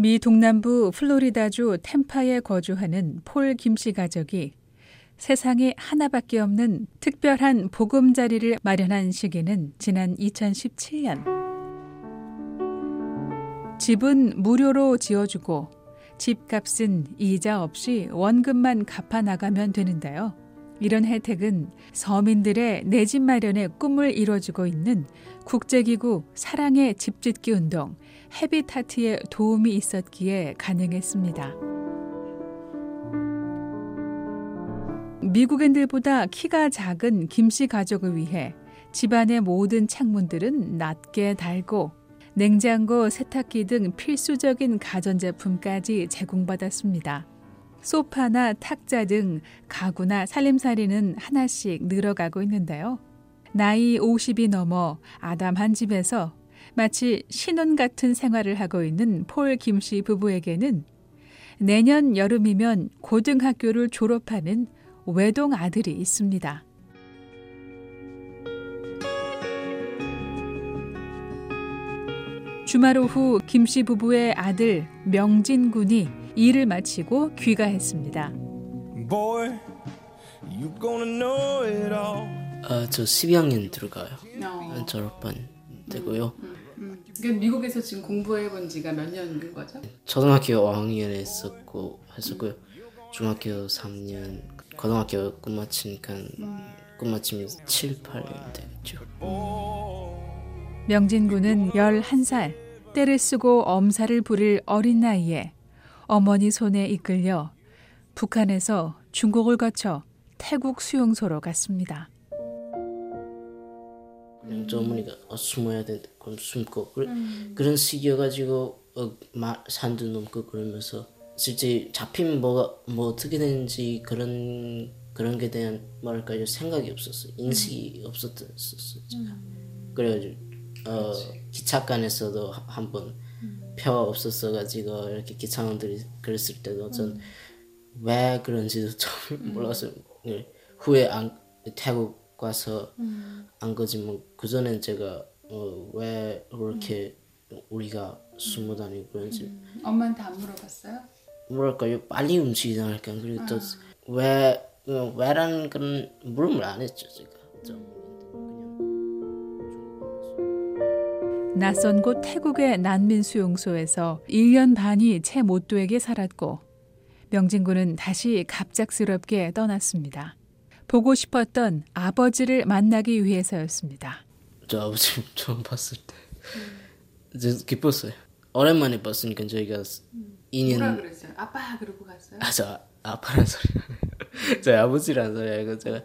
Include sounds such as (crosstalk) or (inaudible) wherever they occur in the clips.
미 동남부 플로리다주 템파에 거주하는 폴 김씨 가족이 세상에 하나밖에 없는 특별한 보금자리를 마련한 시기는 지난 2017년. 집은 무료로 지어주고 집값은 이자 없이 원금만 갚아 나가면 되는데요. 이런 혜택은 서민들의 내 집 마련의 꿈을 이뤄주고 있는 국제기구 사랑의 집짓기 운동 헤비타트에 도움이 있었기에 가능했습니다. 미국인들보다 키가 작은 김씨 가족을 위해 집안의 모든 창문들은 낮게 달고 냉장고, 세탁기 등 필수적인 가전제품까지 제공받았습니다. 소파나 탁자 등 가구나 살림살이는 하나씩 늘어가고 있는데요. 나이 50이 넘어 아담한 집에서 마치 신혼 같은 생활을 하고 있는 폴 김씨 부부에게는 내년 여름이면 고등학교를 졸업하는 외동 아들이 있습니다. 주말 오후 김씨 부부의 아들 명진 군이 일을 마치고 귀가했습니다. Boy, you gonna know it all. 아, 저 12학년 들어가요. 어. 졸업반 되고요. 음. 그러니까 미국에서 지금 공부해 본 지가 몇 년인 거죠? 초등학교 5학년 했었고 했었고요. 중학교 3년, 고등학교 끝마치니까 끝마치면 7, 8년 되겠죠. 명진 군은 11살 때를 쓰고 엄살을 부릴 어린 나이에 어머니 손에 이끌려 북한에서 중국을 거쳐 태국 수용소로 갔습니다. 어머니가 어, 숨어야 돼. 그럼 숨고. 그래, 그런 식이어가지고 어, 마, 산도 넘고 그러면서 실제 잡히면 뭐가 뭐 어떻게 되는지 그런 그런 게 대한 뭐랄까요? 생각이 없었어요. 인식이 없었었어요 제가. 그래가지고 어, 기차간에서도 한번 표 없었어가지고 이렇게 기차원들이 그랬을 때도 전왜 그런지도 몰랐어요. 예, 후에 안 태국 가서 안 거지만 그 전엔 제가 어, 왜 그렇게 우리가 숨어 다니고 그런지 엄마한테 안 물어봤어요? 뭐랄까요 빨리 움직이다니까? 그리고 또왜 어, 왜라는 그런 물음을 안 했죠 제가. 좀 낯선 곳 태국의 난민 수용소에서 1년 반이 채못 되게 살았고 명진 군은 다시 갑작스럽게 떠났습니다. 보고 싶었던 아버지를 만나기 위해서였습니다. 저 아버지 (laughs) 처음 봤을 때. 저 기뻤어요. 오랜만에 봤으니까 저희가 뭐라 2년 그랬어요? 아빠 그러고 갔어요? 아저 아빠란 소리. (laughs) 저 아버지란 소리 알고 제가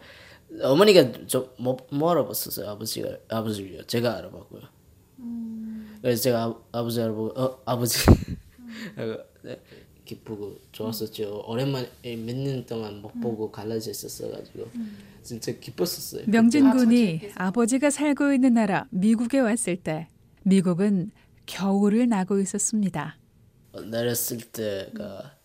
어머니가 좀뭐 뭐 알아봤었어요? 아버지가 아버지를요? 제가 알아봤고요. 그래서 제가 아, 아버지 알아보고 어 아버지. (laughs) 하고 네, 기쁘고 좋았었죠. 오랜만에 몇 년 동안 못 보고 갈라져 있었어가지고 진짜 기뻤었어요. 명진 아, 군이. 아버지가 살고 있는 나라 미국에 왔을 때 미국은 겨울을 나고 있었습니다. 어, 내렸을 때가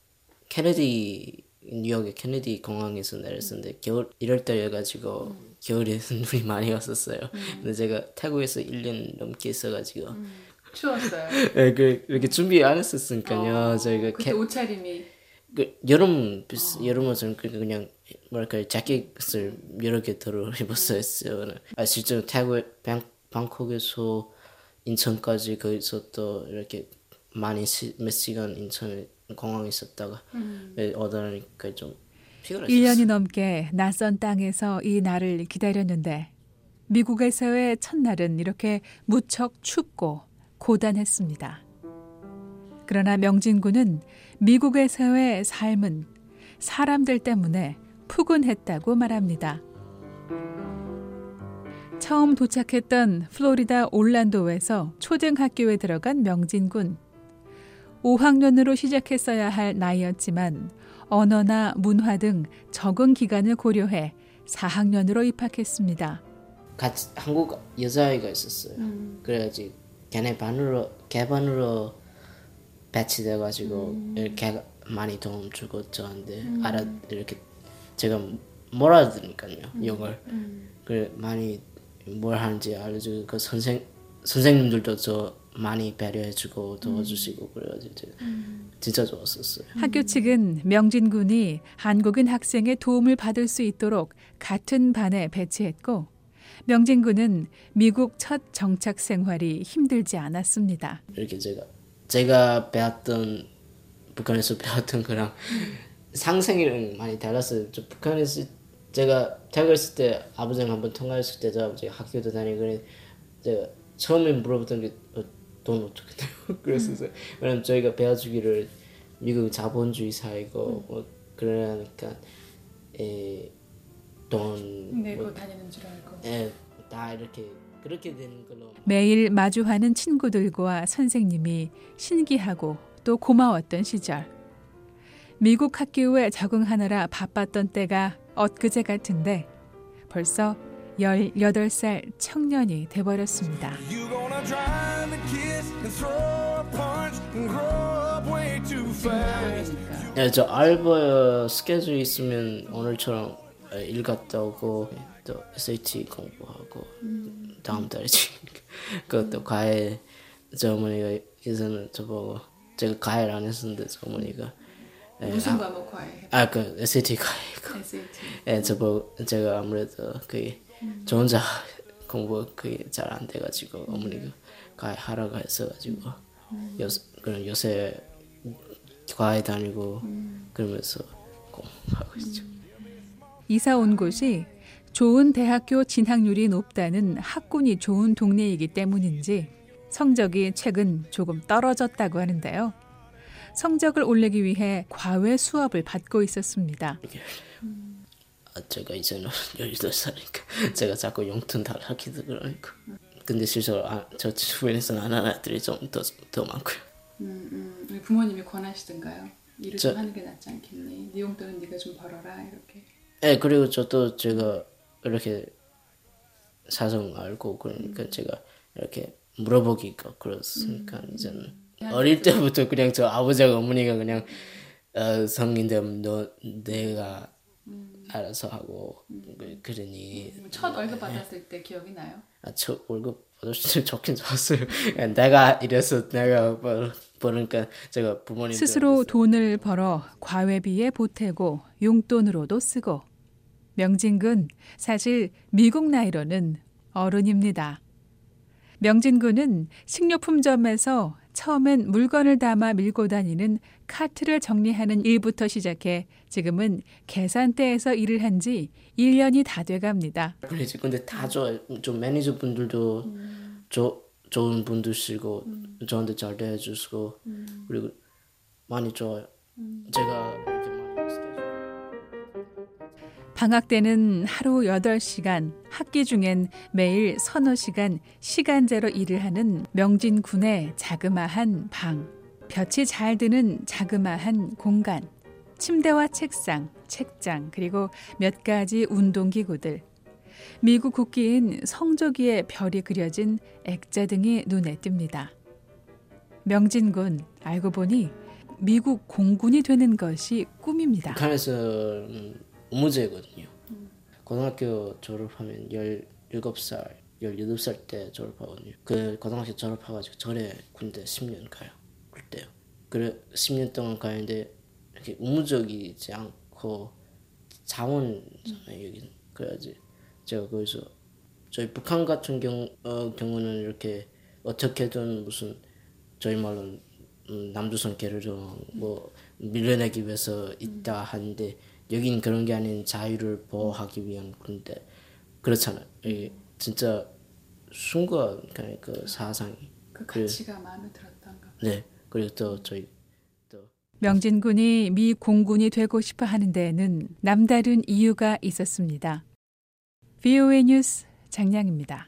케네디 뉴욕의 케네디 공항에서 내렸었는데 겨울 이럴 때여가지고 겨울에 눈이 많이 왔었어요. 근데 제가 태국에서 1년 넘게 있어가지고 추웠어요. 예, (laughs) 그 이렇게 준비 안 했었으니까요. 저희가 그때 캐, 옷차림이 그 여름 비스, 여름 옷은 그- 그냥 뭐랄까 자켓을 여러 개 들어 입었어요. 아 실제로 태국 방, 방콕에서 인천까지 거기서 또 이렇게 많이 시, 몇 시간 인천에 공항에 있었다가 예, 오다니까 좀 피곤했어요. 1년이 넘게 낯선 땅에서 이 날을 기다렸는데 미국에서의 첫날은 이렇게 무척 춥고 고단했습니다. 그러나 명진 군은 미국에서의 삶은 사람들 때문에 푸근했다고 말합니다. 처음 도착했던 플로리다 올란도에서 초등학교에 들어간 명진 군. 5학년으로 시작했어야 할 나이였지만 언어나 문화 등 적응 기간을 고려해 4학년으로 입학했습니다. 같이 한국 여자아이가 있었어요. 그래가지고 걔네 반으로 개반으로 배치돼가지고 이렇게 많이 도움 주고 저한테 알아 이렇게 제가 뭘 알아들으니까요 영어를 그래 많이 뭘 하는지 알려주고 그 선생 선생님들도 저 많이 배려해주고 도와주시고 그래가지고 제가 진짜 좋았었어요. 학교 측은 명진 군이 한국인 학생의 도움을 받을 수 있도록 같은 반에 배치했고 명진 군은 미국 첫 정착 생활이 힘들지 않았습니다. 이렇게 제가 제가 배웠던 북한에서 (laughs) 배웠던 거랑 상생이랑 많이 달랐어요. 저 북한에서 제가 있을 때 아버지랑 한번 통화했을 때도 제가 학교도 다니고 제가 처음에 물어봤던 게 어, 돈 어떻게 돼요? (laughs) 그랬었어요. 왜냐면 저희가 배워주기를 미국 자본주의 사회고 뭐 그러니까 에 돈 내고 뭐, 다니는 줄 알고. 에, 다 이렇게 그렇게 되는 걸로 매일 마주하는 친구들과 선생님이 신기하고 또 고마웠던 시절. 미국 학교에 적응하느라 바빴던 때가 엊그제 같은데 벌써 18살 청년이 돼버렸습니다. 네, 저 알바 스케줄 있으면 오늘처럼 일 갔다 오고 또 SAT 공부하고 다음 달이지 (laughs) 그것도 과외 저 어머니가 예전에 저보고 제가 과외를 안 했었는데 저 어머니가 예, 무슨 아, 과목 과외? 아, 그 SAT 과외 그 SAT. 예, 저보 제가 아무래도 그게 저 혼자 (laughs) 공부 그게 잘 안 돼가지고 어머니가 과외 하라고 했어가지고 요 그런 요새 과외 다니고 그러면서 공부하고 있죠. 이사 온 곳이 좋은 대학교 진학률이 높다는 학군이 좋은 동네이기 때문인지 성적이 최근 조금 떨어졌다고 하는데요. 성적을 올리기 위해 과외 수업을 받고 있었습니다. 아, 제가 이제는 (laughs) 18살이니까 (laughs) 제가 자꾸 용돈 달라기도 그러니까 근데 실제로 아, 저 주변에서는 안 하는 애들이 좀더 더 많고요. 음, 음. 부모님이 권하시던가요? 일을 저- 좀 하는 게 낫지 않겠니? 네 용돈은 네가 좀 벌어라 이렇게. 네, 그리고 저도 제가 이렇게 사정 알고 그러니까 제가 이렇게 물어보기가 그렇으니까 이제는 어릴 때부터 그냥 저 아버지가 어머니가 그냥 어, 성인 되면 너 내가 알아서 하고 그- 그러니. 첫 월급 받았을 때 기억이 나요? 아, 저 월급 받았을 때 좋긴 좋았어요. (laughs) 내가 이래서 내가 벌, 버니까 제가 부모님 스스로 돈을 벌어 과외비에 보태고 용돈으로도 쓰고 명진군 사실 미국 나이로는 어른입니다. 명진군은 식료품점에서 처음엔 물건을 담아 밀고 다니는 카트를 정리하는 일부터 시작해 지금은 계산대에서 일을 한 지 1년이 다 돼갑니다. 그러지. 근데 다 좋아요. 좀 매니저 분들도 조, 좋은 분들시고 저한테 잘 대해주시고 그리고 많이 좋아요. 제가 많이 스케줄 방학 때는 하루 8시간, 학기 중엔 매일 서너 시간 시간제로 일을 하는 명진 군의 자그마한 방. 볕이 잘 드는 자그마한 공간. 침대와 책상, 책장, 그리고 몇 가지 운동기구들. 미국 국기인 성조기의 별이 그려진 액자 등이 눈에 띕니다. 명진 군, 알고 보니 미국 공군이 되는 것이 꿈입니다. 북한에서는 의 무제거든요. 고등학교 졸업하면 17살, 18살 때 졸업하거든요. 그 고등학교 졸업해가지고 절에 군대 10년 가요. 그때요. 그래 10년 동안 가는데 이렇게 의무적이지 않고 자원잖아요 여기는. 그래야지 제가 거기서 저희 북한 같은 경우 어, 경우는 이렇게 어떻게든 무슨 저희 말로는 음, 남조선 계류령 뭐 밀려내기 위해서 있다 하는데 여긴 그런 게 아닌 자유를 보호하기 위한 군대 그렇잖아요. 이게 진짜 순간 그냥 그 사상이 그 그래. 가치가 마음에 들었던가. 봐. 네 그리고 또 저희 또 명진 군이 미 공군이 되고 싶어 하는 데에는 남다른 이유가 있었습니다. VOA 뉴스 장량입니다.